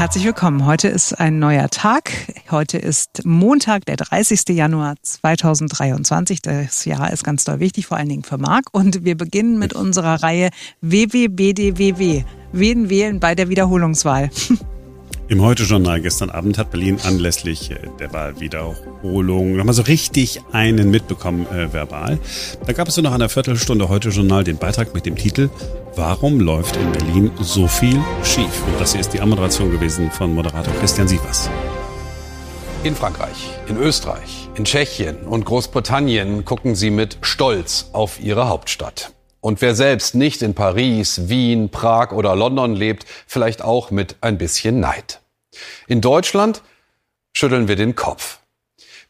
Herzlich willkommen. Heute ist ein neuer Tag. Heute ist Montag, der 30. Januar 2023. Das Jahr ist ganz doll wichtig, vor allen Dingen für Marc. Und wir beginnen mit unserer Reihe WWBDWW. Wen wählen bei der Wiederholungswahl? Im Heute-Journal gestern Abend hat Berlin anlässlich äh, der Wahlwiederholung nochmal so richtig einen mitbekommen äh, verbal. Da gab es so nach einer Viertelstunde Heute-Journal den Beitrag mit dem Titel Warum läuft in Berlin so viel schief? Und das hier ist die Ammoderation gewesen von Moderator Christian Sievers. In Frankreich, in Österreich, in Tschechien und Großbritannien gucken sie mit Stolz auf ihre Hauptstadt. Und wer selbst nicht in Paris, Wien, Prag oder London lebt, vielleicht auch mit ein bisschen Neid. In Deutschland schütteln wir den Kopf.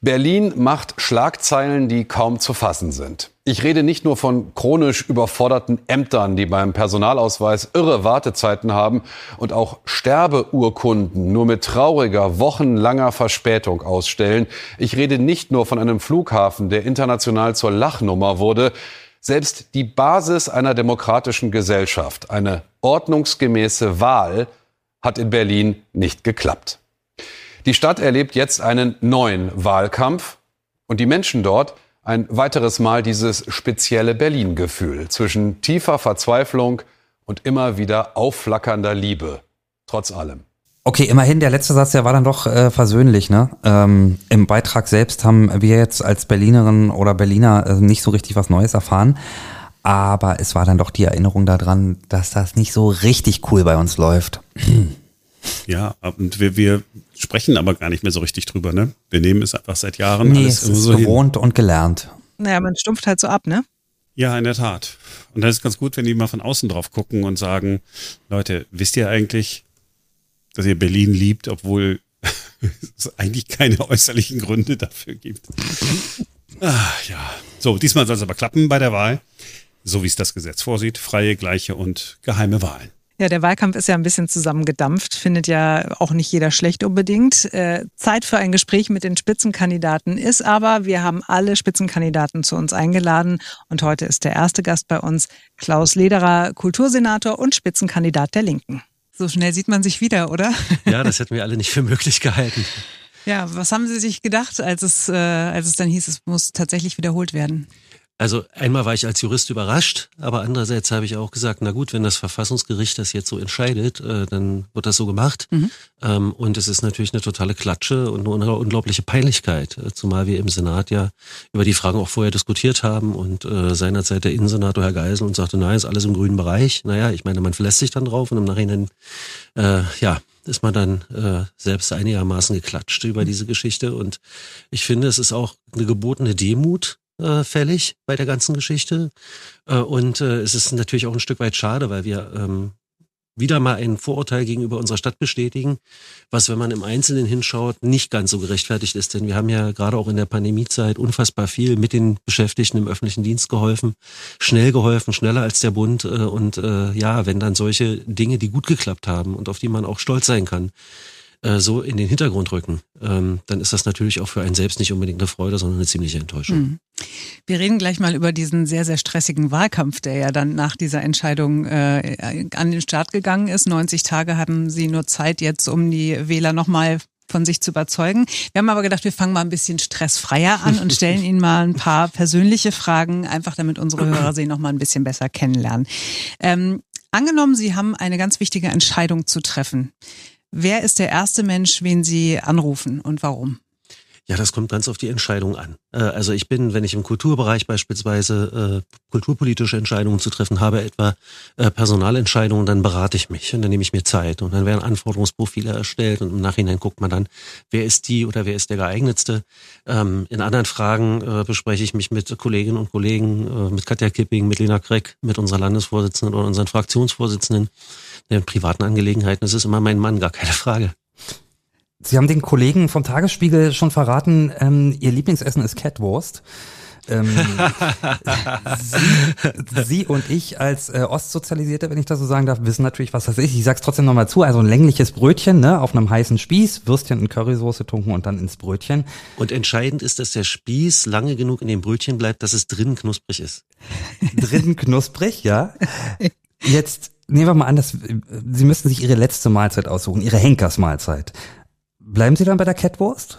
Berlin macht Schlagzeilen, die kaum zu fassen sind. Ich rede nicht nur von chronisch überforderten Ämtern, die beim Personalausweis irre Wartezeiten haben und auch Sterbeurkunden nur mit trauriger, wochenlanger Verspätung ausstellen. Ich rede nicht nur von einem Flughafen, der international zur Lachnummer wurde. Selbst die Basis einer demokratischen Gesellschaft, eine ordnungsgemäße Wahl, hat in Berlin nicht geklappt. Die Stadt erlebt jetzt einen neuen Wahlkampf und die Menschen dort ein weiteres Mal dieses spezielle Berlin-Gefühl zwischen tiefer Verzweiflung und immer wieder aufflackernder Liebe, trotz allem. Okay, immerhin, der letzte Satz, der war dann doch äh, versöhnlich, ne? Ähm, Im Beitrag selbst haben wir jetzt als Berlinerin oder Berliner äh, nicht so richtig was Neues erfahren. Aber es war dann doch die Erinnerung daran, dass das nicht so richtig cool bei uns läuft. Ja, und wir, wir sprechen aber gar nicht mehr so richtig drüber, ne? Wir nehmen es einfach seit Jahren nee, alles es ist so gewohnt hin. und gelernt. Naja, man stumpft halt so ab, ne? Ja, in der Tat. Und das ist ganz gut, wenn die mal von außen drauf gucken und sagen, Leute, wisst ihr eigentlich, dass ihr Berlin liebt, obwohl es eigentlich keine äußerlichen Gründe dafür gibt. Ah, ja. So, diesmal soll es aber klappen bei der Wahl, so wie es das Gesetz vorsieht. Freie, gleiche und geheime Wahlen. Ja, der Wahlkampf ist ja ein bisschen zusammengedampft, findet ja auch nicht jeder schlecht unbedingt. Äh, Zeit für ein Gespräch mit den Spitzenkandidaten ist aber, wir haben alle Spitzenkandidaten zu uns eingeladen und heute ist der erste Gast bei uns Klaus Lederer, Kultursenator und Spitzenkandidat der Linken. So schnell sieht man sich wieder, oder? Ja, das hätten wir alle nicht für möglich gehalten. Ja, was haben Sie sich gedacht, als es, äh, als es dann hieß, es muss tatsächlich wiederholt werden? Also einmal war ich als Jurist überrascht, aber andererseits habe ich auch gesagt, na gut, wenn das Verfassungsgericht das jetzt so entscheidet, äh, dann wird das so gemacht. Mhm. Ähm, und es ist natürlich eine totale Klatsche und eine unglaubliche Peinlichkeit, äh, zumal wir im Senat ja über die Fragen auch vorher diskutiert haben und äh, seinerzeit der Innensenator Herr Geisel und sagte, nein, ist alles im grünen Bereich. Naja, ich meine, man verlässt sich dann drauf und im Nachhinein, äh, ja, ist man dann äh, selbst einigermaßen geklatscht über diese Geschichte. Und ich finde, es ist auch eine gebotene Demut, äh, fällig bei der ganzen Geschichte. Äh, und äh, es ist natürlich auch ein Stück weit schade, weil wir ähm, wieder mal ein Vorurteil gegenüber unserer Stadt bestätigen, was, wenn man im Einzelnen hinschaut, nicht ganz so gerechtfertigt ist. Denn wir haben ja gerade auch in der Pandemiezeit unfassbar viel mit den Beschäftigten im öffentlichen Dienst geholfen, schnell geholfen, schneller als der Bund. Äh, und äh, ja, wenn dann solche Dinge, die gut geklappt haben und auf die man auch stolz sein kann, äh, so in den Hintergrund rücken, ähm, dann ist das natürlich auch für einen selbst nicht unbedingt eine Freude, sondern eine ziemliche Enttäuschung. Mhm. Wir reden gleich mal über diesen sehr, sehr stressigen Wahlkampf, der ja dann nach dieser Entscheidung äh, an den Start gegangen ist. 90 Tage haben Sie nur Zeit jetzt, um die Wähler nochmal von sich zu überzeugen. Wir haben aber gedacht, wir fangen mal ein bisschen stressfreier an und stellen Ihnen mal ein paar persönliche Fragen, einfach damit unsere Hörer Sie noch mal ein bisschen besser kennenlernen. Ähm, angenommen, Sie haben eine ganz wichtige Entscheidung zu treffen. Wer ist der erste Mensch, wen Sie anrufen und warum? Ja, das kommt ganz auf die Entscheidung an. Äh, also ich bin, wenn ich im Kulturbereich beispielsweise äh, kulturpolitische Entscheidungen zu treffen habe, etwa äh, Personalentscheidungen, dann berate ich mich und dann nehme ich mir Zeit und dann werden Anforderungsprofile erstellt und im Nachhinein guckt man dann, wer ist die oder wer ist der geeignetste. Ähm, in anderen Fragen äh, bespreche ich mich mit Kolleginnen und Kollegen, äh, mit Katja Kipping, mit Lena Kreck, mit unserer Landesvorsitzenden oder unseren Fraktionsvorsitzenden in privaten Angelegenheiten ist es immer mein Mann, gar keine Frage. Sie haben den Kollegen vom Tagesspiegel schon verraten, ähm, Ihr Lieblingsessen ist Catwurst. Ähm, Sie, Sie, und ich als äh, Ostsozialisierte, wenn ich das so sagen darf, wissen natürlich, was das ist. Ich sag's trotzdem nochmal zu. Also ein längliches Brötchen, ne, auf einem heißen Spieß, Würstchen in Currysoße tunken und dann ins Brötchen. Und entscheidend ist, dass der Spieß lange genug in dem Brötchen bleibt, dass es drinnen knusprig ist. drinnen knusprig, ja. Jetzt nehmen wir mal an, dass Sie müssten sich Ihre letzte Mahlzeit aussuchen, Ihre Henkersmahlzeit. Bleiben Sie dann bei der Catwurst?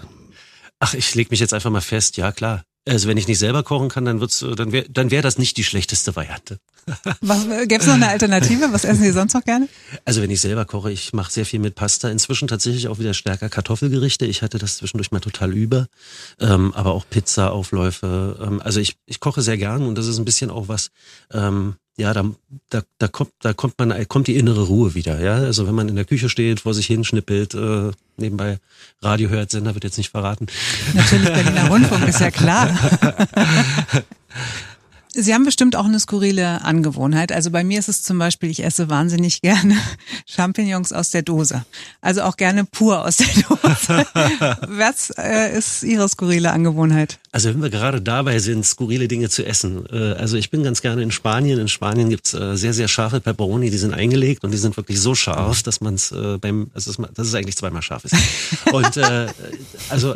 Ach, ich leg mich jetzt einfach mal fest, ja klar. Also wenn ich nicht selber kochen kann, dann wird's, dann wäre dann wär das nicht die schlechteste Variante. Was gäbe es noch eine Alternative? Was essen Sie sonst noch gerne? Also wenn ich selber koche, ich mache sehr viel mit Pasta. Inzwischen tatsächlich auch wieder stärker Kartoffelgerichte. Ich hatte das zwischendurch mal total über. Ähm, aber auch Pizza-Aufläufe. Ähm, also ich, ich koche sehr gern und das ist ein bisschen auch was, ähm, ja, da, da, da kommt, da kommt man, kommt die innere Ruhe wieder, ja. Also wenn man in der Küche steht, vor sich hin schnippelt, äh, nebenbei Radio hört, Sender wird jetzt nicht verraten. Natürlich Berliner Rundfunk, ist ja klar. Sie haben bestimmt auch eine skurrile Angewohnheit. Also bei mir ist es zum Beispiel, ich esse wahnsinnig gerne Champignons aus der Dose. Also auch gerne pur aus der Dose. Was äh, ist Ihre skurrile Angewohnheit? Also wenn wir gerade dabei sind, skurrile Dinge zu essen. Äh, also ich bin ganz gerne in Spanien. In Spanien gibt's äh, sehr, sehr scharfe Peperoni, die sind eingelegt und die sind wirklich so scharf, dass man es äh, beim, also dass es eigentlich zweimal scharf ist. Und äh, also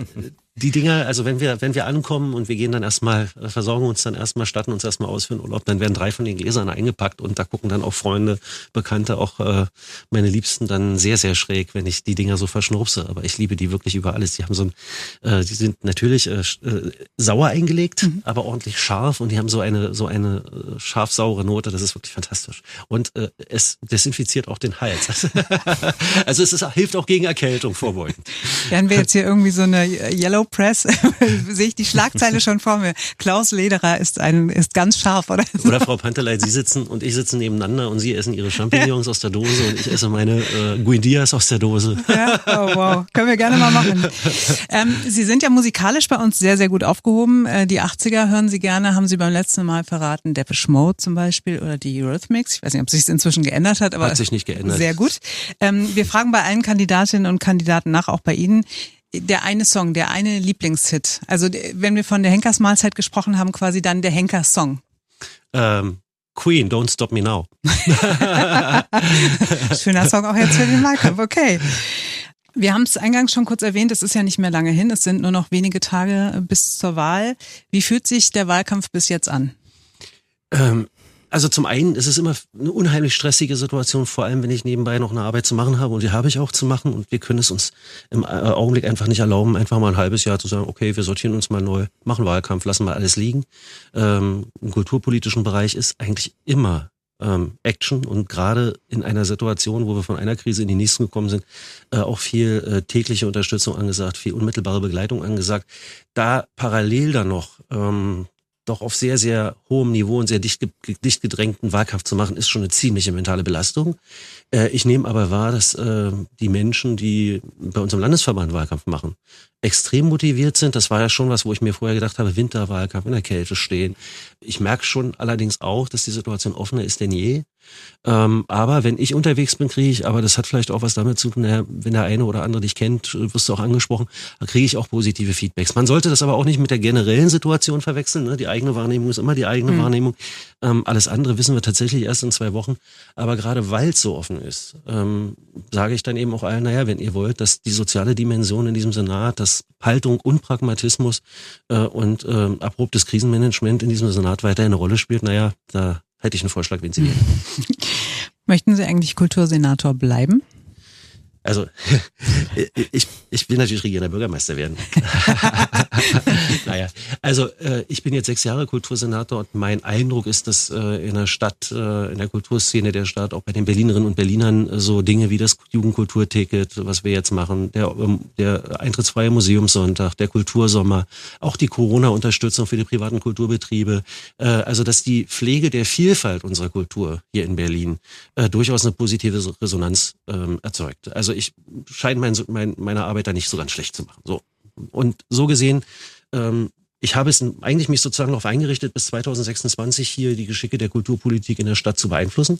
die Dinger, also wenn wir, wenn wir ankommen und wir gehen dann erstmal, äh, versorgen uns dann erstmal, statten uns erstmal aus für den Urlaub, dann werden drei von den Gläsern eingepackt und da gucken dann auch Freunde, Bekannte, auch äh, meine Liebsten dann sehr, sehr schräg, wenn ich die Dinger so verschnurpse. Aber ich liebe die wirklich über alles. Die haben so ein, äh, die sind natürlich äh, äh, sauer eingelegt, mhm. aber ordentlich scharf und die haben so eine, so eine äh, scharf-saure Note. Das ist wirklich fantastisch. Und äh, es desinfiziert auch den Hals. also es ist, hilft auch gegen Erkältung vorbeugend. Werden wir jetzt hier irgendwie so eine Yellow Press, sehe ich die Schlagzeile schon vor mir. Klaus Lederer ist ein, ist ganz scharf, oder? So. Oder Frau Panteleit, Sie sitzen und ich sitze nebeneinander und Sie essen Ihre Champignons aus der Dose und ich esse meine äh, Guindias aus der Dose. Ja, oh wow, können wir gerne mal machen. Ähm, Sie sind ja musikalisch bei uns sehr, sehr gut aufgehoben. Äh, die 80er hören Sie gerne, haben Sie beim letzten Mal verraten, Depeche Mode zum Beispiel oder die Eurythmics. Ich weiß nicht, ob sich es inzwischen geändert hat, aber hat sich nicht geändert. Sehr gut. Ähm, wir fragen bei allen Kandidatinnen und Kandidaten nach, auch bei Ihnen der eine Song, der eine Lieblingshit. Also wenn wir von der Henkers Mahlzeit gesprochen haben, quasi dann der Henkers Song. Ähm, Queen, Don't Stop Me Now. Schöner Song auch jetzt für den Wahlkampf, okay. Wir haben es eingangs schon kurz erwähnt, es ist ja nicht mehr lange hin, es sind nur noch wenige Tage bis zur Wahl. Wie fühlt sich der Wahlkampf bis jetzt an? Ähm, also zum einen ist es immer eine unheimlich stressige Situation, vor allem wenn ich nebenbei noch eine Arbeit zu machen habe und die habe ich auch zu machen und wir können es uns im äh, Augenblick einfach nicht erlauben, einfach mal ein halbes Jahr zu sagen, okay, wir sortieren uns mal neu, machen Wahlkampf, lassen mal alles liegen. Ähm, Im kulturpolitischen Bereich ist eigentlich immer ähm, Action und gerade in einer Situation, wo wir von einer Krise in die nächste gekommen sind, äh, auch viel äh, tägliche Unterstützung angesagt, viel unmittelbare Begleitung angesagt. Da parallel dann noch ähm, doch auf sehr, sehr hohem Niveau und sehr dicht, dicht gedrängten Wahlkampf zu machen, ist schon eine ziemliche mentale Belastung. Äh, ich nehme aber wahr, dass äh, die Menschen, die bei unserem Landesverband Wahlkampf machen, extrem motiviert sind. Das war ja schon was, wo ich mir vorher gedacht habe, Winterwahlkampf in der Kälte stehen. Ich merke schon allerdings auch, dass die Situation offener ist denn je. Ähm, aber wenn ich unterwegs bin, kriege ich, aber das hat vielleicht auch was damit zu tun, wenn der eine oder andere dich kennt, wirst du auch angesprochen, kriege ich auch positive Feedbacks. Man sollte das aber auch nicht mit der generellen Situation verwechseln. Ne? Die eigene Wahrnehmung ist immer die eigene mhm. Wahrnehmung. Ähm, alles andere wissen wir tatsächlich erst in zwei Wochen. Aber gerade weil es so offen ist, ähm, sage ich dann eben auch allen, naja, wenn ihr wollt, dass die soziale Dimension in diesem Senat, dass Haltung und Pragmatismus äh, und äh, abruptes Krisenmanagement in diesem Senat weiter eine Rolle spielt, naja, da hätte ich einen Vorschlag, wen Sie wählen. Möchten Sie eigentlich Kultursenator bleiben? Also ich, ich will natürlich regierender Bürgermeister werden. naja, also äh, ich bin jetzt sechs Jahre Kultursenator und mein Eindruck ist, dass äh, in der Stadt, äh, in der Kulturszene der Stadt, auch bei den Berlinerinnen und Berlinern äh, so Dinge wie das Jugendkulturticket, was wir jetzt machen, der, ähm, der eintrittsfreie Museumssonntag, der Kultursommer, auch die Corona-Unterstützung für die privaten Kulturbetriebe, äh, also dass die Pflege der Vielfalt unserer Kultur hier in Berlin äh, durchaus eine positive Resonanz ähm, erzeugt. Also ich scheine mein, mein, meine Arbeit da nicht so ganz schlecht zu machen. So. Und so gesehen, ähm, ich habe es eigentlich mich sozusagen darauf eingerichtet, bis 2026 hier die Geschicke der Kulturpolitik in der Stadt zu beeinflussen.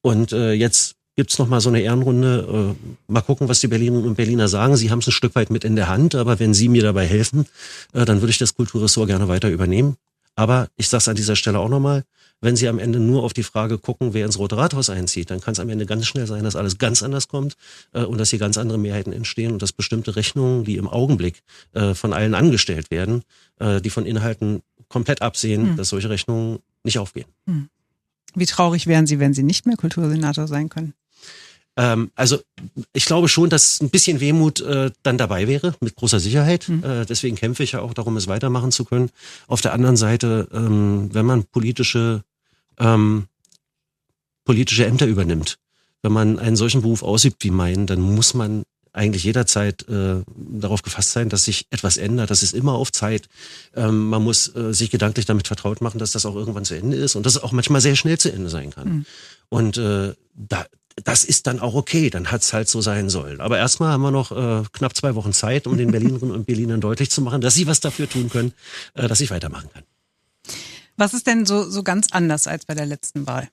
Und äh, jetzt gibt's noch mal so eine Ehrenrunde. Äh, mal gucken, was die Berlinerinnen und Berliner sagen. Sie haben es ein Stück weit mit in der Hand, aber wenn Sie mir dabei helfen, äh, dann würde ich das Kulturressort gerne weiter übernehmen. Aber ich sage es an dieser Stelle auch nochmal, wenn Sie am Ende nur auf die Frage gucken, wer ins Rote Rathaus einzieht, dann kann es am Ende ganz schnell sein, dass alles ganz anders kommt äh, und dass hier ganz andere Mehrheiten entstehen und dass bestimmte Rechnungen, die im Augenblick äh, von allen angestellt werden, äh, die von Inhalten komplett absehen, hm. dass solche Rechnungen nicht aufgehen. Hm. Wie traurig wären Sie, wenn Sie nicht mehr Kultursenator sein können? Ähm, also ich glaube schon, dass ein bisschen Wehmut äh, dann dabei wäre, mit großer Sicherheit. Mhm. Äh, deswegen kämpfe ich ja auch darum, es weitermachen zu können. Auf der anderen Seite, ähm, wenn man politische, ähm, politische Ämter übernimmt, wenn man einen solchen Beruf ausübt wie meinen, dann muss man eigentlich jederzeit äh, darauf gefasst sein, dass sich etwas ändert. Das ist immer auf Zeit. Ähm, man muss äh, sich gedanklich damit vertraut machen, dass das auch irgendwann zu Ende ist und dass es auch manchmal sehr schnell zu Ende sein kann. Mhm. Und äh, da, das ist dann auch okay, dann hat's halt so sein sollen. Aber erstmal haben wir noch äh, knapp zwei Wochen Zeit, um den Berlinerinnen und Berlinern deutlich zu machen, dass sie was dafür tun können, äh, dass ich weitermachen kann. Was ist denn so, so ganz anders als bei der letzten Wahl?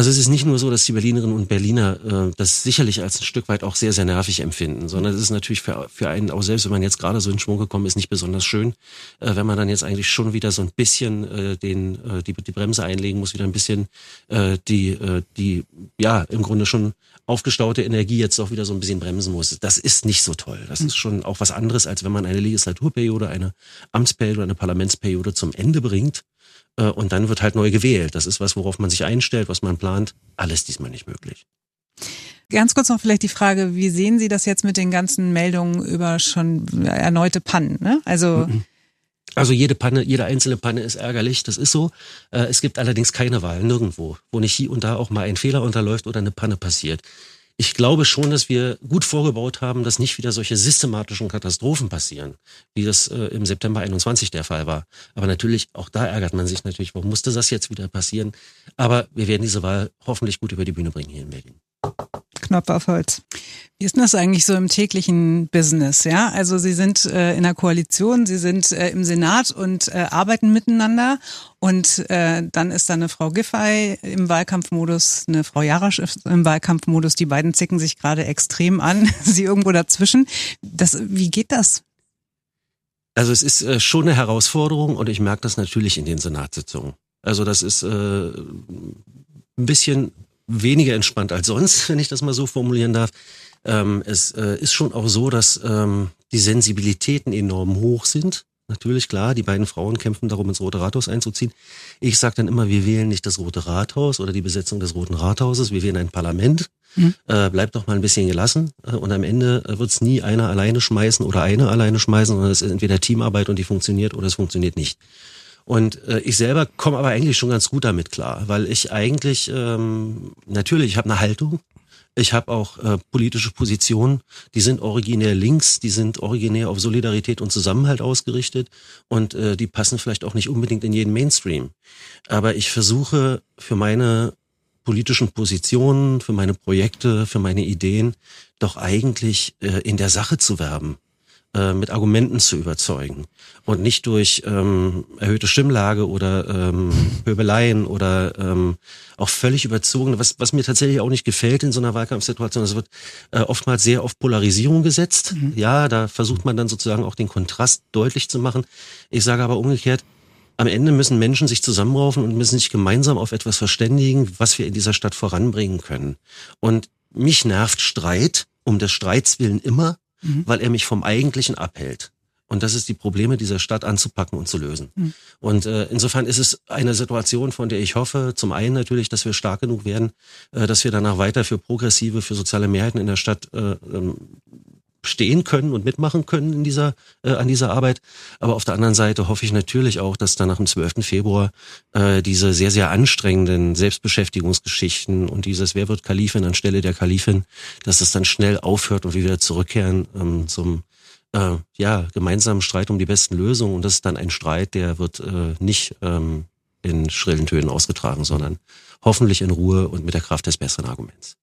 Also es ist nicht nur so, dass die Berlinerinnen und Berliner äh, das sicherlich als ein Stück weit auch sehr, sehr nervig empfinden, sondern es ist natürlich für, für einen, auch selbst wenn man jetzt gerade so in Schwung gekommen ist, nicht besonders schön, äh, wenn man dann jetzt eigentlich schon wieder so ein bisschen äh, den, äh, die, die Bremse einlegen muss, wieder ein bisschen äh, die, äh, die, ja, im Grunde schon aufgestaute Energie jetzt auch wieder so ein bisschen bremsen muss. Das ist nicht so toll. Das ist schon auch was anderes, als wenn man eine Legislaturperiode, eine Amtsperiode, eine Parlamentsperiode zum Ende bringt und dann wird halt neu gewählt. Das ist was, worauf man sich einstellt, was man plant. Alles diesmal nicht möglich. Ganz kurz noch vielleicht die Frage, wie sehen Sie das jetzt mit den ganzen Meldungen über schon erneute Pannen? Ne? Also mhm. also jede Panne, jede einzelne Panne ist ärgerlich, das ist so. Äh, es gibt allerdings keine Wahl, nirgendwo, wo nicht hier und da auch mal ein Fehler unterläuft oder eine Panne passiert ich glaube schon, dass wir gut vorgebaut haben, dass nicht wieder solche systematischen Katastrophen passieren, wie das äh, im September 21 der Fall war. Aber natürlich, auch da ärgert man sich natürlich, warum musste das jetzt wieder passieren? Aber wir werden diese Wahl hoffentlich gut über die Bühne bringen hier in Berlin. Knopf auf Holz. Wie ist das eigentlich so im täglichen Business? Ja, also Sie sind äh, in der Koalition, Sie sind äh, im Senat und äh, arbeiten miteinander. Und äh, dann ist da eine Frau Giffey im Wahlkampfmodus, eine Frau Jarasch im Wahlkampfmodus. Die beiden zicken sich gerade extrem an. Sie irgendwo dazwischen. Das, wie geht das? Also es ist äh, schon eine Herausforderung und ich merke das natürlich in den Senatssitzungen. Also das ist äh, ein bisschen weniger entspannt als sonst, wenn ich das mal so formulieren darf. Ähm, es äh, ist schon auch so, dass ähm, die Sensibilitäten enorm hoch sind. Natürlich, klar, die beiden Frauen kämpfen darum, ins Rote Rathaus einzuziehen. Ich sage dann immer, wir wählen nicht das Rote Rathaus oder die Besetzung des Roten Rathauses, wir wählen ein Parlament. Mhm. Äh, bleibt doch mal ein bisschen gelassen. Äh, und am Ende äh, wird es nie einer alleine schmeißen oder eine alleine schmeißen, sondern es ist entweder Teamarbeit und die funktioniert oder es funktioniert nicht. Und äh, ich selber komme aber eigentlich schon ganz gut damit klar, weil ich eigentlich, ähm, natürlich, ich habe eine Haltung, ich habe auch äh, politische Positionen, die sind originär links, die sind originär auf Solidarität und Zusammenhalt ausgerichtet und äh, die passen vielleicht auch nicht unbedingt in jeden Mainstream. Aber ich versuche für meine politischen Positionen, für meine Projekte, für meine Ideen doch eigentlich äh, in der Sache zu werben äh, mit Argumenten zu überzeugen und nicht durch ähm, erhöhte Stimmlage oder ähm, Pöbeleien oder ähm, auch völlig überzogen, was, was mir tatsächlich auch nicht gefällt in so einer Wahlkampfsituation. Es wird äh, oftmals sehr auf Polarisierung gesetzt. Mhm. Ja, da versucht man dann sozusagen auch den Kontrast deutlich zu machen. Ich sage aber umgekehrt, am Ende müssen Menschen sich zusammenraufen und müssen sich gemeinsam auf etwas verständigen, was wir in dieser Stadt voranbringen können. Und mich nervt Streit um des Streits willen immer, mhm. weil er mich vom Eigentlichen abhält. Und das ist die Probleme dieser Stadt anzupacken und zu lösen. Mhm. Und äh, insofern ist es eine Situation, von der ich hoffe, zum einen natürlich, dass wir stark genug werden, äh, dass wir danach weiter für progressive, für soziale Mehrheiten in der Stadt äh, ähm, stehen können und mitmachen können in dieser, äh, an dieser Arbeit. Aber auf der anderen Seite hoffe ich natürlich auch, dass dann nach dem 12. Februar äh, diese sehr, sehr anstrengenden Selbstbeschäftigungsgeschichten und dieses Wer wird Kalifin anstelle der Kalifin, dass das dann schnell aufhört und wir wieder zurückkehren ähm, zum äh, ja, gemeinsamen Streit um die besten Lösungen. Und das ist dann ein Streit, der wird äh, nicht ähm, in schrillen Tönen ausgetragen, sondern hoffentlich in Ruhe und mit der Kraft des besseren Arguments.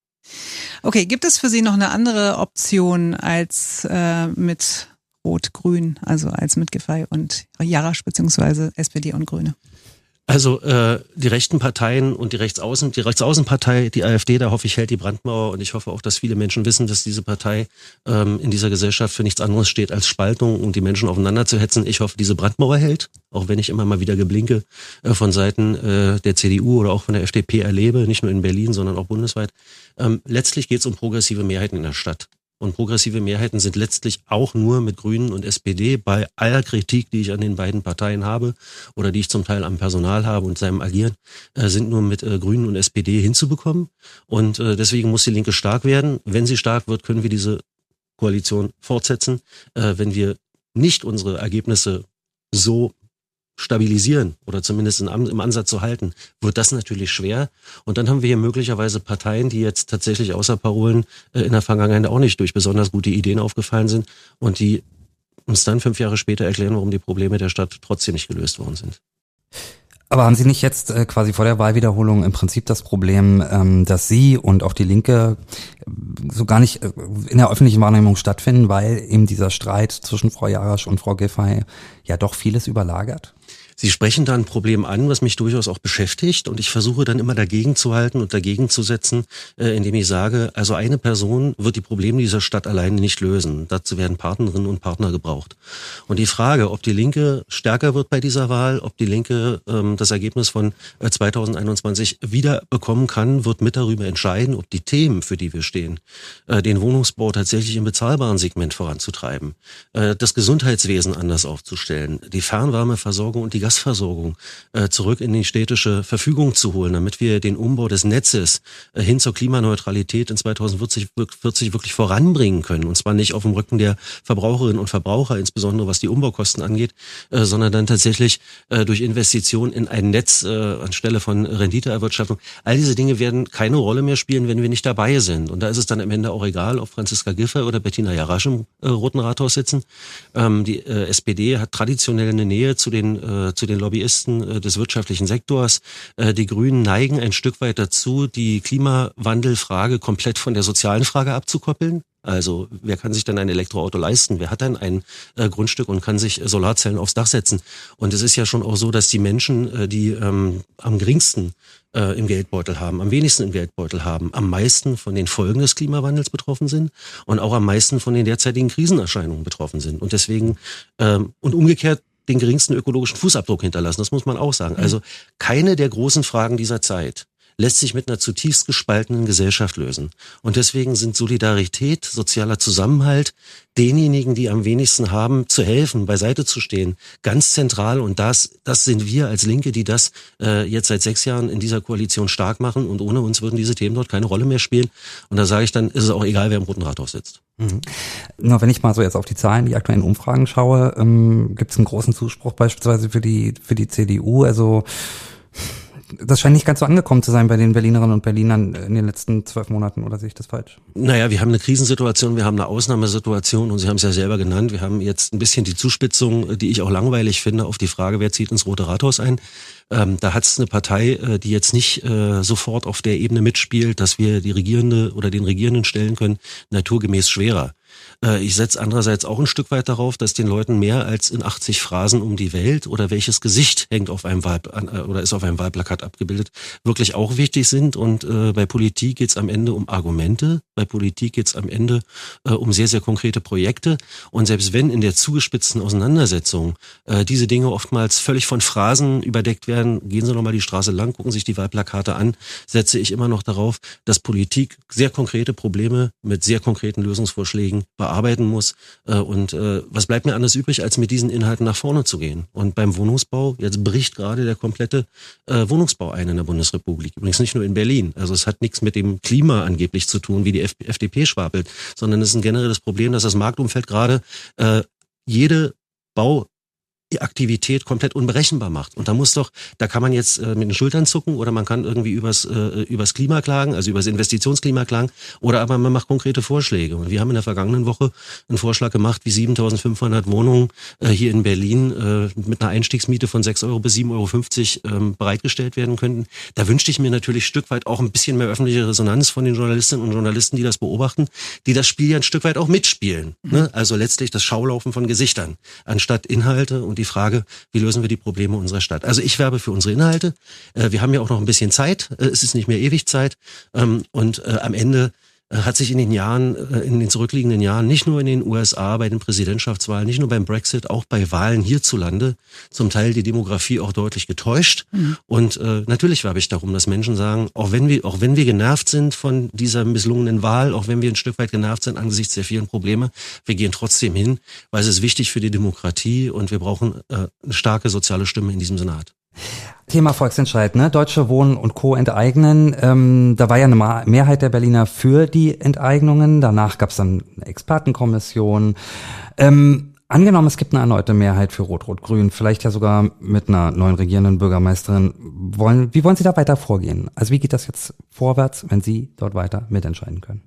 Okay, gibt es für Sie noch eine andere Option als äh, mit Rot-Grün, also als mit Giffey und Jarasch beziehungsweise SPD und Grüne? Also äh, die rechten Parteien und die Rechtsaußen, die Rechtsaußenpartei, die AfD, da hoffe ich, hält die Brandmauer und ich hoffe auch, dass viele Menschen wissen, dass diese Partei ähm, in dieser Gesellschaft für nichts anderes steht als Spaltung und die Menschen aufeinander zu hetzen. Ich hoffe, diese Brandmauer hält, auch wenn ich immer mal wieder Geblinke äh, von Seiten äh, der CDU oder auch von der FDP erlebe, nicht nur in Berlin, sondern auch bundesweit. Ähm, letztlich geht es um progressive Mehrheiten in der Stadt. Und progressive Mehrheiten sind letztlich auch nur mit Grünen und SPD bei aller Kritik, die ich an den beiden Parteien habe oder die ich zum Teil am Personal habe und seinem Agieren, äh, sind nur mit äh, Grünen und SPD hinzubekommen. Und äh, deswegen muss die Linke stark werden. Wenn sie stark wird, können wir diese Koalition fortsetzen. Äh, wenn wir nicht unsere Ergebnisse so stabilisieren oder zumindest im Ansatz zu halten, wird das natürlich schwer. Und dann haben wir hier möglicherweise Parteien, die jetzt tatsächlich außer Parolen äh, in der Vergangenheit auch nicht durch besonders gute Ideen aufgefallen sind und die uns dann fünf Jahre später erklären, warum die Probleme der Stadt trotzdem nicht gelöst worden sind. Aber haben Sie nicht jetzt äh, quasi vor der Wahlwiederholung im Prinzip das Problem, ähm, dass Sie und auch die Linke äh, so gar nicht in der öffentlichen Wahrnehmung stattfinden, weil eben dieser Streit zwischen Frau Jarasch und Frau Giffey ja doch vieles überlagert? Sie sprechen da ein Problem an, was mich durchaus auch beschäftigt und ich versuche dann immer dagegen zu halten und dagegen zu setzen, äh, indem ich sage, also eine Person wird die Probleme dieser Stadt alleine nicht lösen. Dazu werden Partnerinnen und Partner gebraucht. Und die Frage, ob die Linke stärker wird bei dieser Wahl, ob die Linke ähm, das Ergebnis von äh, 2021 wieder bekommen kann, wird mit darüber entscheiden, ob die Themen, für die wir stehen, äh, den Wohnungsbau tatsächlich im bezahlbaren Segment voranzutreiben, äh, das Gesundheitswesen anders aufzustellen, die Fernwärmeversorgung und die Gasversorgung äh, zurück in die städtische Verfügung zu holen, damit wir den Umbau des Netzes äh, hin zur Klimaneutralität in 2040 40 wirklich voranbringen können. Und zwar nicht auf dem Rücken der Verbraucherinnen und Verbraucher, insbesondere was die Umbaukosten angeht, äh, sondern dann tatsächlich durch Investitionen in ein Netz anstelle von Renditeerwirtschaftung. All diese Dinge werden keine Rolle mehr spielen, wenn wir nicht dabei sind. Und da ist es dann am Ende auch egal, ob Franziska Giffey oder Bettina Jarasch im Roten Rathaus sitzen. Ähm, die SPD hat traditionell eine Nähe zu den zu den Lobbyisten äh, des wirtschaftlichen Sektors. Äh, die Grünen neigen ein Stück weit dazu, die Klimawandelfrage komplett von der sozialen Frage abzukoppeln. Also wer kann sich denn ein Elektroauto leisten? Wer hat denn ein äh, Grundstück und kann sich Solarzellen aufs Dach setzen? Und es ist ja schon auch so, dass die Menschen, äh, die ähm, am geringsten äh, im Geldbeutel haben, am wenigsten im Geldbeutel haben, am meisten von den Folgen des Klimawandels betroffen sind und auch am meisten von den derzeitigen Krisenerscheinungen betroffen sind. Und deswegen ähm, und umgekehrt den geringsten ökologischen Fußabdruck hinterlassen. Das muss man auch sagen. Also keine der großen Fragen dieser Zeit lässt sich mit einer zutiefst gespaltenen Gesellschaft lösen. Und deswegen sind Solidarität, sozialer Zusammenhalt, denjenigen, die am wenigsten haben, zu helfen, beiseite zu stehen, ganz zentral. Und das, das sind wir als Linke, die das äh, jetzt seit sechs Jahren in dieser Koalition stark machen. Und ohne uns würden diese Themen dort keine Rolle mehr spielen. Und da sage ich dann, ist es auch egal, wer im Roten Rathaus sitzt. Mhm. Na, wenn ich mal so jetzt auf die Zahlen, die aktuellen Umfragen schaue, ähm, gibt es einen großen Zuspruch beispielsweise für die für die CDU. Also das scheint nicht ganz so angekommen zu sein bei den Berlinerinnen und Berlinern in den letzten zwölf Monaten, oder sehe ich das falsch? Naja, wir haben eine Krisensituation, wir haben eine Ausnahmesituation und Sie haben es ja selber genannt. Wir haben jetzt ein bisschen die Zuspitzung, die ich auch langweilig finde, auf die Frage, wer zieht ins Rote Rathaus ein. Ähm, da hat es eine Partei, äh, die jetzt nicht äh, sofort auf der Ebene mitspielt, dass wir die Regierende oder den Regierenden stellen können, naturgemäß schwerer. Äh, ich setze andererseits auch ein Stück weit darauf, dass den Leuten mehr als in 80 Phrasen um die Welt oder welches Gesicht hängt auf einem Wahl äh, oder ist auf einem Wahlplakat abgebildet, wirklich auch wichtig sind. Und äh, bei Politik geht es am Ende um Argumente, bei Politik geht es am Ende um sehr, sehr konkrete Projekte. Und selbst wenn in der zugespitzten Auseinandersetzung diese Dinge oftmals völlig von Phrasen überdeckt werden, gehen Sie nochmal die Straße lang, gucken sich die Wahlplakate an, setze ich immer noch darauf, dass Politik sehr konkrete Probleme mit sehr konkreten Lösungsvorschlägen bearbeiten muss. Äh, und äh, was bleibt mir anders übrig, als mit diesen Inhalten nach vorne zu gehen? Und beim Wohnungsbau, jetzt bricht gerade der komplette äh, Wohnungsbau ein in der Bundesrepublik. Übrigens nicht nur in Berlin. Also es hat nichts mit dem Klima angeblich zu tun, wie die FDP schwabelt, sondern es ist ein generelles Problem, dass das Marktumfeld gerade jede Bau Aktivität komplett unberechenbar macht. Und da muss doch, da kann man jetzt äh, mit den Schultern zucken oder man kann irgendwie übers, äh, übers Klima klagen, also übers Investitionsklima klagen, oder aber man macht konkrete Vorschläge. Und wir haben in der vergangenen Woche einen Vorschlag gemacht, wie 7500 Wohnungen äh, hier in Berlin äh, mit einer Einstiegsmiete von 6 Euro bis 7,50 Euro ähm, bereitgestellt werden könnten. Da wünschte ich mir natürlich ein Stück weit auch ein bisschen mehr öffentliche Resonanz von den Journalistinnen und Journalisten, die das beobachten, die das Spiel ja ein Stück weit auch mitspielen. Ne? Also letztlich das Schaulaufen von Gesichtern, anstatt Inhalte und die Frage, wie lösen wir die Probleme unserer Stadt. Also ich werbe für unsere Inhalte. Äh, wir haben ja auch noch ein bisschen Zeit. Äh, es ist nicht mehr ewig Zeit. Ähm, und äh, am Ende hat sich in den Jahren, äh, in den zurückliegenden Jahren, nicht nur in den USA bei den Präsidentschaftswahlen, nicht nur beim Brexit, auch bei Wahlen hierzulande zum Teil die Demografie auch deutlich getäuscht. Mhm. Und äh, natürlich werbe ich darum, dass Menschen sagen, auch wenn wir, auch wenn wir genervt sind von dieser misslungenen Wahl, auch wenn wir ein Stück weit genervt sind angesichts der vielen Probleme, wir gehen trotzdem hin, weil es ist wichtig für die Demokratie und wir brauchen äh, eine starke soziale Stimme in diesem Senat. Thema Volksentscheid, ne? Deutsche Wohnen und Co. enteignen. Ähm, da war ja eine Mehrheit der Berliner für die Enteignungen. Danach gab es dann eine Expertenkommission. Ähm, angenommen, es gibt eine erneute Mehrheit für Rot-Rot-Grün, vielleicht ja sogar mit einer neuen regierenden Bürgermeisterin. Wollen, wie wollen Sie da weiter vorgehen? Also wie geht das jetzt vorwärts, wenn Sie dort weiter mitentscheiden können?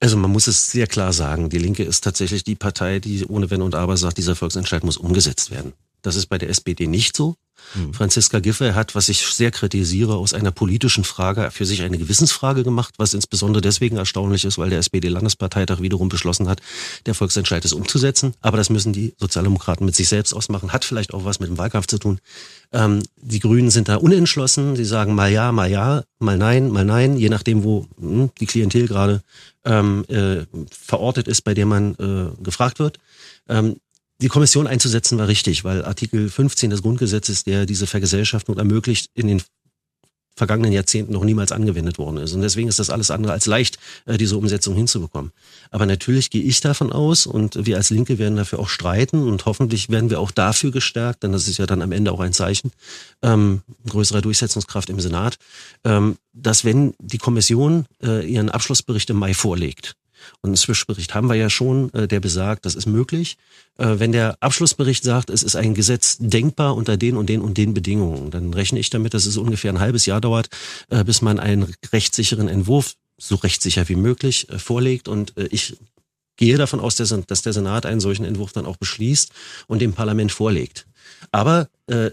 Also man muss es sehr klar sagen, die Linke ist tatsächlich die Partei, die ohne Wenn und Aber sagt, dieser Volksentscheid muss umgesetzt werden. Das ist bei der SPD nicht so. Mhm. Franziska Giffey hat, was ich sehr kritisiere, aus einer politischen Frage für sich eine Gewissensfrage gemacht, was insbesondere deswegen erstaunlich ist, weil der SPD-Landesparteitag wiederum beschlossen hat, der Volksentscheid ist umzusetzen. Aber das müssen die Sozialdemokraten mit sich selbst ausmachen. Hat vielleicht auch was mit dem Wahlkampf zu tun. Ähm, die Grünen sind da unentschlossen. Sie sagen mal ja, mal ja, mal nein, mal nein, je nachdem, wo hm, die Klientel gerade ähm, äh, verortet ist, bei der man äh, gefragt wird. Ähm, die Kommission einzusetzen war richtig, weil Artikel 15 des Grundgesetzes, der diese Vergesellschaftung ermöglicht, in den vergangenen Jahrzehnten noch niemals angewendet worden ist. Und deswegen ist das alles andere als leicht, äh, diese Umsetzung hinzubekommen. Aber natürlich gehe ich davon aus und wir als Linke werden dafür auch streiten und hoffentlich werden wir auch dafür gestärkt, denn das ist ja dann am Ende auch ein Zeichen ähm, größerer Durchsetzungskraft im Senat, ähm, dass wenn die Kommission äh, ihren Abschlussbericht im Mai vorlegt, und einen Zwischenbericht haben wir ja schon, äh, der besagt, das ist möglich. Äh, wenn der Abschlussbericht sagt, es ist ein Gesetz denkbar unter den und den und den Bedingungen, dann rechne ich damit, dass es ungefähr ein halbes Jahr dauert, äh, bis man einen rechtssicheren Entwurf, so rechtssicher wie möglich, äh, vorlegt. Und äh, ich gehe davon aus, dass der Senat einen solchen Entwurf dann auch beschließt und dem Parlament vorlegt. Aber äh,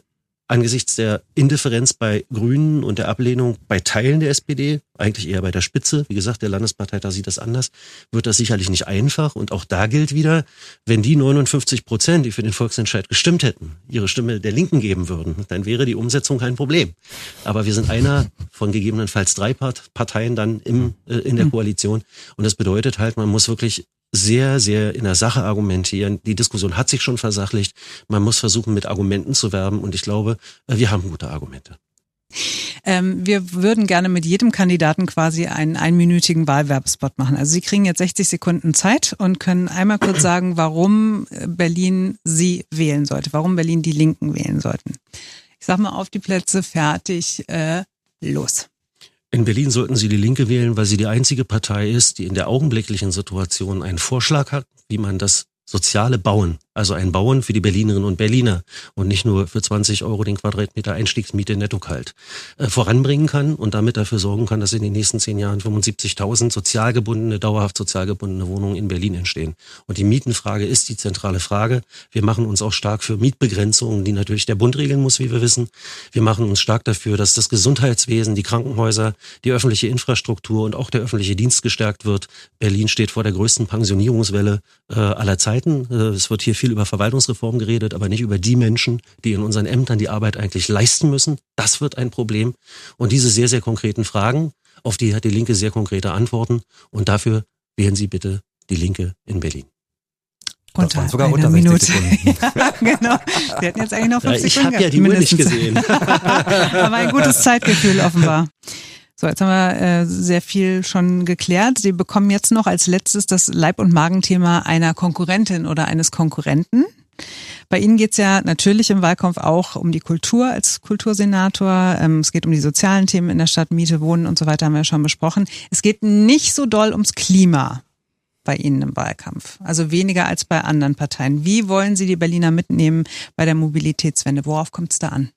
angesichts der Indifferenz bei Grünen und der Ablehnung bei Teilen der SPD, eigentlich eher bei der Spitze, wie gesagt, der Landesparteitag sieht das anders, wird das sicherlich nicht einfach. Und auch da gilt wieder, wenn die 59 Prozent, die für den Volksentscheid gestimmt hätten, ihre Stimme der Linken geben würden, dann wäre die Umsetzung kein Problem. Aber wir sind einer von gegebenenfalls drei Parteien dann im, äh, in der. Koalition. Und das bedeutet halt, man muss wirklich sehr, sehr in der Sache argumentieren. Die Diskussion hat sich schon versachlicht. Man muss versuchen, mit Argumenten zu werben. Und ich glaube, äh, wir haben gute Argumente. Ähm, wir würden gerne mit jedem Kandidaten quasi einen einminütigen Wahlwerbespot machen. Also Sie kriegen jetzt 60 Sekunden Zeit und können einmal kurz sagen, warum Berlin Sie wählen sollte, warum Berlin die Linken wählen sollten. Ich sag mal auf die Plätze, fertig, äh, los. In Berlin sollten Sie die Linke wählen, weil sie die einzige Partei ist, die in der augenblicklichen Situation einen Vorschlag hat, wie man das soziale Bauen also ein Bauen für die Berlinerinnen und Berliner und nicht nur für 20 Euro den Quadratmeter Einstiegsmiete netto kalt, äh, voranbringen kann und damit dafür sorgen kann, dass in den nächsten zehn Jahren 75.000 sozial gebundene, dauerhaft sozial gebundene Wohnungen in Berlin entstehen. Und die Mietenfrage ist die zentrale Frage. Wir machen uns auch stark für Mietbegrenzungen, die natürlich der Bund regeln muss, wie wir wissen. Wir machen uns stark dafür, dass das Gesundheitswesen, die Krankenhäuser, die öffentliche Infrastruktur und auch der öffentliche Dienst gestärkt wird. Berlin steht vor der größten Pensionierungswelle äh, aller Zeiten. Äh, es wird hier viel über Verwaltungsreform geredet, aber nicht über die Menschen, die in unseren Ämtern die Arbeit eigentlich leisten müssen. Das wird ein Problem. Und diese sehr, sehr konkreten Fragen, auf die hat die Linke sehr konkrete Antworten. Und dafür wählen Sie bitte die Linke in Berlin. Das unter waren sogar unter Minute. Sekunden. ja, genau. Wir hätten jetzt eigentlich noch fünf ja, ich Sekunden. Ich habe ja die Uhr nicht gesehen. Aber ein gutes Zeitgefühl offenbar. So, jetzt haben wir äh, sehr viel schon geklärt. Sie bekommen jetzt noch als letztes das Leib- und Magenthema einer Konkurrentin oder eines Konkurrenten. Bei Ihnen geht es ja natürlich im Wahlkampf auch um die Kultur als Kultursenator. Ähm, es geht um die sozialen Themen in der Stadt, Miete, Wohnen und so weiter, haben wir ja schon besprochen. Es geht nicht so doll ums Klima bei Ihnen im Wahlkampf. Also weniger als bei anderen Parteien. Wie wollen Sie die Berliner mitnehmen bei der Mobilitätswende? Worauf kommt es da an?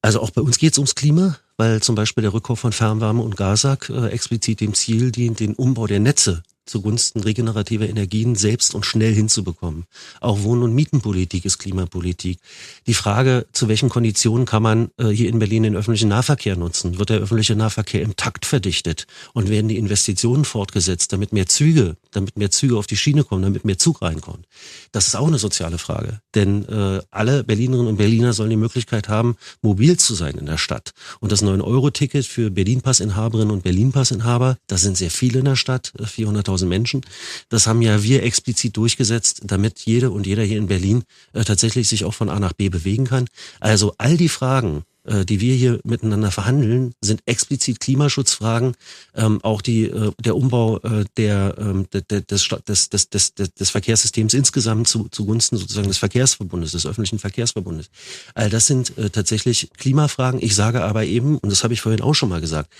Also auch bei uns geht es ums Klima weil zum Beispiel der Rückkauf von Fernwärme und Gasak äh, explizit dem Ziel dient, den Umbau der Netze zugunsten regenerativer Energien selbst und schnell hinzubekommen. Auch Wohn- und Mietenpolitik ist Klimapolitik. Die Frage, zu welchen Konditionen kann man äh, hier in Berlin den öffentlichen Nahverkehr nutzen? Wird der öffentliche Nahverkehr im Takt verdichtet? Und werden die Investitionen fortgesetzt, damit mehr Züge, damit mehr Züge auf die Schiene kommen, damit mehr Zug reinkommt? Das ist auch eine soziale Frage. Denn äh, alle Berlinerinnen und Berliner sollen die Möglichkeit haben, mobil zu sein in der Stadt. Und das 9-Euro-Ticket für Berlin-Passinhaberinnen und Berlin-Passinhaber, da sind sehr viele in der Stadt, äh, 400 20.000 Menschen. Das haben ja wir explizit durchgesetzt, damit jede und jeder hier in Berlin äh, tatsächlich sich auch von A nach B bewegen kann. Also all die Fragen, äh, die wir hier miteinander verhandeln, sind explizit Klimaschutzfragen, ähm, auch die, äh, der Umbau äh, der, äh, des, des, des, des, des Verkehrssystems insgesamt zu, zugunsten sozusagen des Verkehrsverbundes, des öffentlichen Verkehrsverbundes. All das sind äh, tatsächlich Klimafragen. Ich sage aber eben, und das habe ich vorhin auch schon mal gesagt,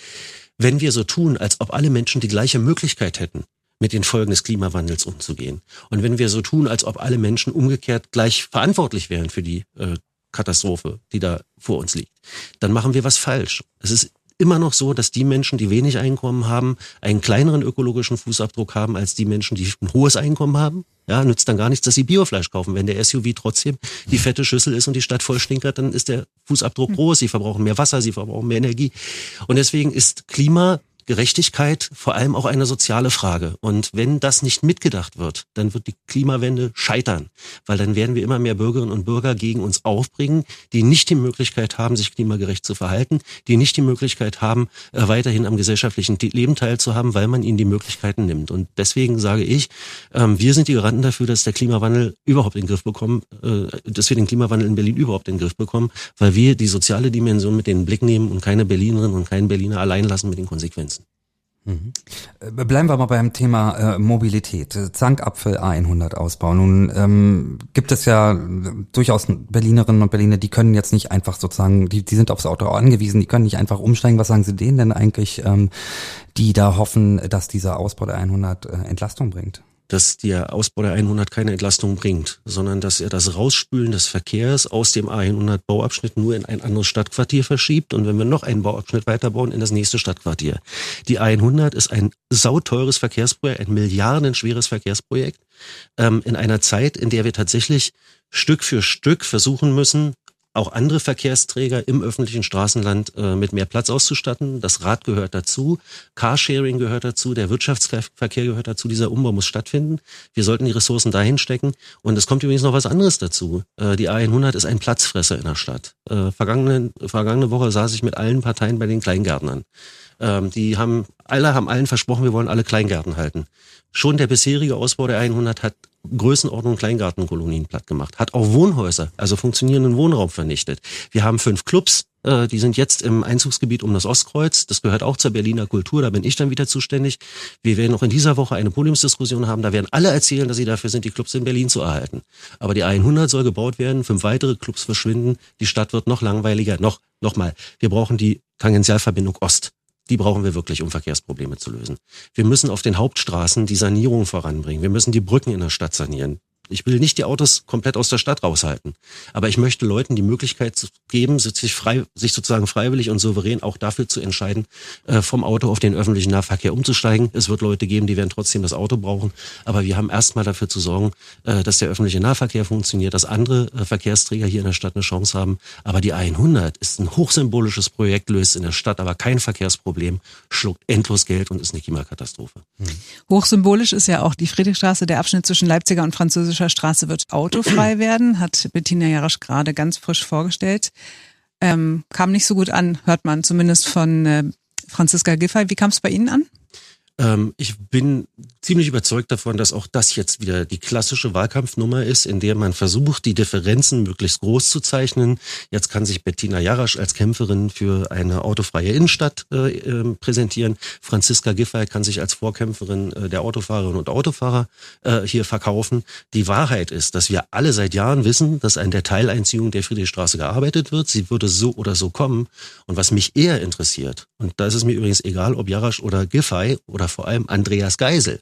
wenn wir so tun, als ob alle Menschen die gleiche Möglichkeit hätten, mit den Folgen des Klimawandels umzugehen. Und wenn wir so tun, als ob alle Menschen umgekehrt gleich verantwortlich wären für die äh, Katastrophe, die da vor uns liegt, dann machen wir was falsch. Es ist immer noch so, dass die Menschen, die wenig Einkommen haben, einen kleineren ökologischen Fußabdruck haben als die Menschen, die ein hohes Einkommen haben. Ja, nützt dann gar nichts, dass sie Biofleisch kaufen. Wenn der SUV trotzdem die fette Schüssel ist und die Stadt voll stinkert, dann ist der Fußabdruck groß. Sie verbrauchen mehr Wasser, sie verbrauchen mehr Energie. Und deswegen ist Klima Gerechtigkeit vor allem auch eine soziale Frage. Und wenn das nicht mitgedacht wird, dann wird die Klimawende scheitern, weil dann werden wir immer mehr Bürgerinnen und Bürger gegen uns aufbringen, die nicht die Möglichkeit haben, sich klimagerecht zu verhalten, die nicht die Möglichkeit haben, äh, weiterhin am gesellschaftlichen Leben teilzuhaben, weil man ihnen die Möglichkeiten nimmt. Und deswegen sage ich, ähm, wir sind die Garanten dafür, dass der Klimawandel überhaupt in den Griff bekommen, äh, dass wir den Klimawandel in Berlin überhaupt in den Griff bekommen, weil wir die soziale Dimension mit in den Blick nehmen und keine Berlinerin und keinen Berliner allein lassen mit den Konsequenzen. Mhm. Äh, bleiben wir mal beim Thema äh, Mobilität. Zankapfel A100 Ausbau. Nun ähm, gibt es ja durchaus Berlinerinnen und Berliner, die können jetzt nicht einfach sozusagen, die, die sind aufs Auto angewiesen, die können nicht einfach umsteigen. Was sagen Sie denen denn eigentlich, ähm, die da hoffen, dass dieser Ausbau der 100 äh, Entlastung bringt? Dass der Ausbau der 100 keine Entlastung bringt, sondern dass er das Rausspülen des Verkehrs aus dem A100 Bauabschnitt nur in ein anderes Stadtquartier verschiebt und wenn wir noch einen Bauabschnitt weiterbauen, in das nächste Stadtquartier. Die A100 ist ein sauteures Verkehrsprojekt, ein milliardenschweres Verkehrsprojekt ähm, in einer Zeit, in der wir tatsächlich Stück für Stück versuchen müssen, auch andere Verkehrsträger im öffentlichen Straßenland äh, mit mehr Platz auszustatten. Das Rad gehört dazu, Carsharing gehört dazu, der Wirtschaftsverkehr gehört dazu. Dieser Umbau muss stattfinden. Wir sollten die Ressourcen dahin stecken. Und es kommt übrigens noch was anderes dazu. Äh, die A100 ist ein Platzfresser in der Stadt. Äh, vergangene, vergangene Woche saß ich mit allen Parteien bei den Kleingärtnern. Ähm, die haben, alle haben allen versprochen, wir wollen alle Kleingärten halten. Schon der bisherige Ausbau der 100 hat Größenordnung Kleingartenkolonien platt gemacht, hat auch Wohnhäuser, also funktionierenden Wohnraum vernichtet. Wir haben fünf Clubs, äh, die sind jetzt im Einzugsgebiet um das Ostkreuz. Das gehört auch zur Berliner Kultur, da bin ich dann wieder zuständig. Wir werden auch in dieser Woche eine Podiumsdiskussion haben, da werden alle erzählen, dass sie dafür sind, die Clubs in Berlin zu erhalten. Aber die 100 soll gebaut werden, fünf weitere Clubs verschwinden, die Stadt wird noch langweiliger, noch, noch mal. Wir brauchen die Tangentialverbindung Ost. Die brauchen wir wirklich, um Verkehrsprobleme zu lösen. Wir müssen auf den Hauptstraßen die Sanierung voranbringen. Wir müssen die Brücken in der Stadt sanieren. Ich will nicht die Autos komplett aus der Stadt raushalten. Aber ich möchte Leuten die Möglichkeit geben, sich, frei, sich sozusagen freiwillig und souverän auch dafür zu entscheiden, äh, vom Auto auf den öffentlichen Nahverkehr umzusteigen. Es wird Leute geben, die werden trotzdem das Auto brauchen. Aber wir haben erstmal dafür zu sorgen, äh, dass der öffentliche Nahverkehr funktioniert, dass andere äh, Verkehrsträger hier in der Stadt eine Chance haben. Aber die 100 ist ein hochsymbolisches Projekt, löst in der Stadt aber kein Verkehrsproblem, schluckt endlos Geld und ist eine Klimakatastrophe. Hochsymbolisch ist ja auch die Friedrichstraße, der Abschnitt zwischen Leipziger und Französischer Französischer Straße wird autofrei werden, hat Bettina Jarasch gerade ganz frisch vorgestellt. Ähm, kam nicht so gut an, hört man zumindest von äh, Franziska Giffey. Wie kam es bei Ihnen an? Ähm, ich bin ziemlich überzeugt davon, dass auch das jetzt wieder die klassische Wahlkampfnummer ist, in der man versucht, die Differenzen möglichst groß zu zeichnen. Jetzt kann sich Bettina Jarasch als Kämpferin für eine autofreie Innenstadt äh, äh, präsentieren. Franziska Giffey kann sich als Vorkämpferin äh, der Autofahrerinnen und Autofahrer äh, hier verkaufen. Die Wahrheit ist, dass wir alle seit Jahren wissen, dass an der Teileinziehung der Friedrichstraße gearbeitet wird. Sie würde so oder so kommen. Und was mich eher interessiert, und da ist es mir übrigens egal, ob Jarasch oder Giffey oder vor allem Andreas Geisel,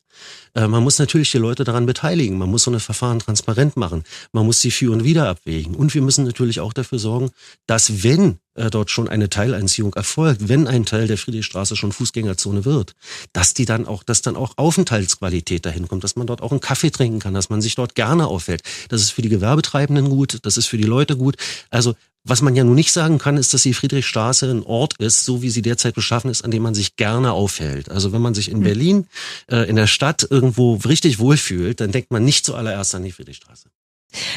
äh, man muss natürlich die Leute daran beteiligen. Man muss so eine Verfahren transparent machen. Man muss sie für und wieder abwägen. Und wir müssen natürlich auch dafür sorgen, dass wenn äh, dort schon eine Teileinziehung erfolgt, wenn ein Teil der Friedrichstraße schon Fußgängerzone wird, dass die dann auch, dass dann auch Aufenthaltsqualität dahin kommt, dass man dort auch einen Kaffee trinken kann, dass man sich dort gerne auffällt. Das ist für die Gewerbetreibenden gut, das ist für die Leute gut. Also was man ja nun nicht sagen kann, ist, dass die Friedrichstraße ein Ort ist, so wie sie derzeit beschaffen ist, an dem man sich gerne aufhält. Also wenn man sich in hm. Berlin, äh, in der Stadt irgendwo richtig wohlfühlt, dann denkt man nicht zuallererst an die Friedrichstraße.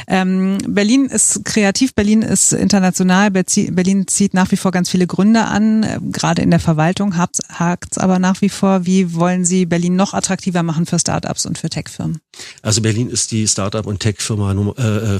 Ähm, Berlin ist kreativ, Berlin ist international, Berlin zieht nach wie vor ganz viele Gründe an, äh, gerade in der Verwaltung hakt es aber nach wie vor. Wie wollen Sie Berlin noch attraktiver machen für Startups und für Tech-Firmen? Also Berlin ist die Startup- und Tech-Firma äh, äh,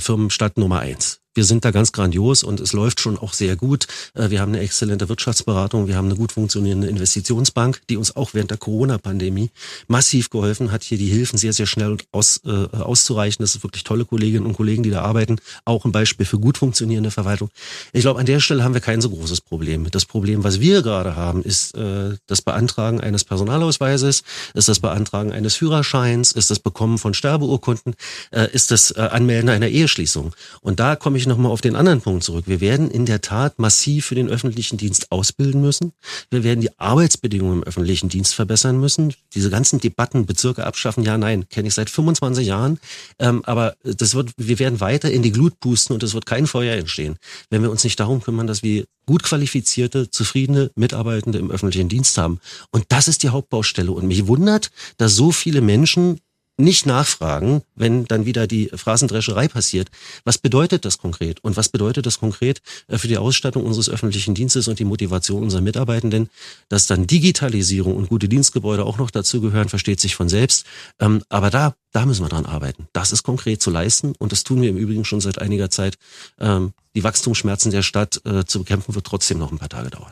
Nummer eins. Wir sind da ganz grandios und es läuft schon auch sehr gut. Äh, wir haben eine exzellente Wirtschaftsberatung, wir haben eine gut funktionierende Investitionsbank, die uns auch während der Corona-Pandemie massiv geholfen hat, hier die Hilfen sehr, sehr schnell aus, äh, auszureichen. Das sind wirklich tolle Kolleginnen und Kollegen, die da arbeiten. Auch ein Beispiel für gut funktionierende Verwaltung. Ich glaube, an der Stelle haben wir kein so großes Problem. Das Problem, was wir gerade haben, ist äh, das Beantragen eines Personalausweises, ist das Beantragen eines Führerscheins, ist das Bekommen von Sterbeurkunden, äh, ist das äh, Anmelden einer Eheschließung. Und da komme ich ich nochmal auf den anderen Punkt zurück. Wir werden in der Tat massiv für den öffentlichen Dienst ausbilden müssen. Wir werden die Arbeitsbedingungen im öffentlichen Dienst verbessern müssen. Diese ganzen Debatten, Bezirke abschaffen, ja, nein, kenne ich seit 25 Jahren. Ähm, aber das wird, wir werden weiter in die Glut pusten und es wird kein Feuer entstehen, wenn wir uns nicht darum kümmern, dass wir gut qualifizierte, zufriedene Mitarbeitende im öffentlichen Dienst haben. Und das ist die Hauptbaustelle. Und mich wundert, dass so viele Menschen nicht nachfragen, wenn dann wieder die Phrasendrescherei passiert. Was bedeutet das konkret? Und was bedeutet das konkret äh, für die Ausstattung unseres öffentlichen Dienstes und die Motivation unserer Mitarbeitenden? Dass dann Digitalisierung und gute Dienstgebäude auch noch dazu gehören, versteht sich von selbst. Ähm, aber da, da müssen wir dran arbeiten. Das ist konkret zu leisten und das tun wir im Übrigen schon seit einiger Zeit. Ähm, die Wachstumsschmerzen der Stadt äh, zu bekämpfen wird trotzdem noch ein paar Tage dauern.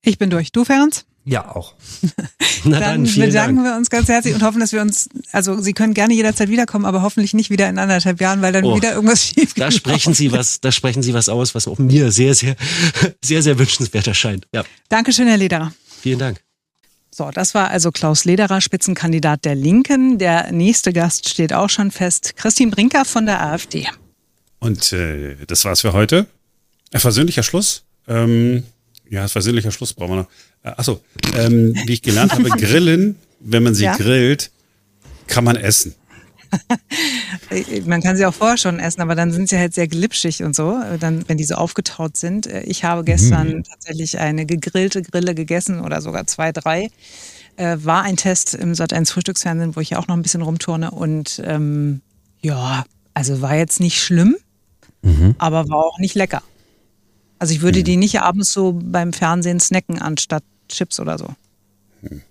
Ich bin durch. Du, Ferenc? Ja, auch. Na dann, dann bedanken Dank. wir uns ganz herzlich und hoffen, dass wir uns, also Sie können gerne jederzeit wiederkommen, aber hoffentlich nicht wieder in anderthalb Jahren, weil dann oh, wieder irgendwas schief geht. Da sprechen Sie was, da sprechen Sie was aus, was auch mir sehr, sehr, sehr, sehr wünschenswert erscheint. Ja. Dankeschön, Herr Lederer. Vielen Dank. So, das war also Klaus Lederer, Spitzenkandidat der Linken. Der nächste Gast steht auch schon fest. Christine Brinker von der AfD. Und äh, das war's für heute. Ein versöhnlicher Schluss. Ähm, ja, das versöhnlicher Schluss brauchen wir noch. Äh, achso, ähm, wie ich gelernt habe, grillen, wenn man sie ja? grillt, kann man essen. man kann sie auch vorher schon essen, aber dann sind sie halt sehr glitschig und so, dann, wenn die so aufgetaut sind. Äh, ich habe gestern mhm. tatsächlich eine gegrillte Grille gegessen oder sogar zwei, drei. Äh, war ein Test im Sat1 Frühstücksfernsehen, wo ich ja auch noch ein bisschen rumturne und ähm, ja, also war jetzt nicht schlimm, mhm. aber war auch nicht lecker. Also ich würde hm. die nicht abends so beim Fernsehen snacken anstatt Chips oder so. Hm.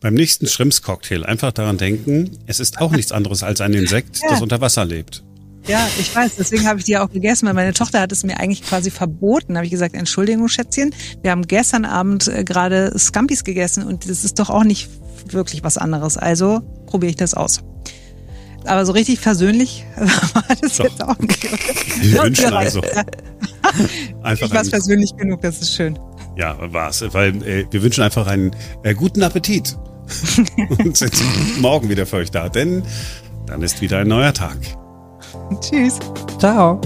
Beim nächsten Shrimps-Cocktail einfach daran denken, es ist auch nichts anderes als ein Insekt, ja. das unter Wasser lebt. Ja, ich weiß, deswegen habe ich die auch gegessen, weil meine Tochter hat es mir eigentlich quasi verboten. Da habe ich gesagt, Entschuldigung, Schätzchen, wir haben gestern Abend äh, gerade Scampis gegessen und das ist doch auch nicht wirklich was anderes. Also probiere ich das aus. Aber so richtig versöhnlich war das Doch. jetzt auch nicht. Wir wünschen also. Einfach ich war persönlich genug, das ist schön. Ja, war's, weil äh, wir wünschen einfach einen äh, guten Appetit und sind morgen wieder für euch da, denn dann ist wieder ein neuer Tag. Tschüss. Ciao.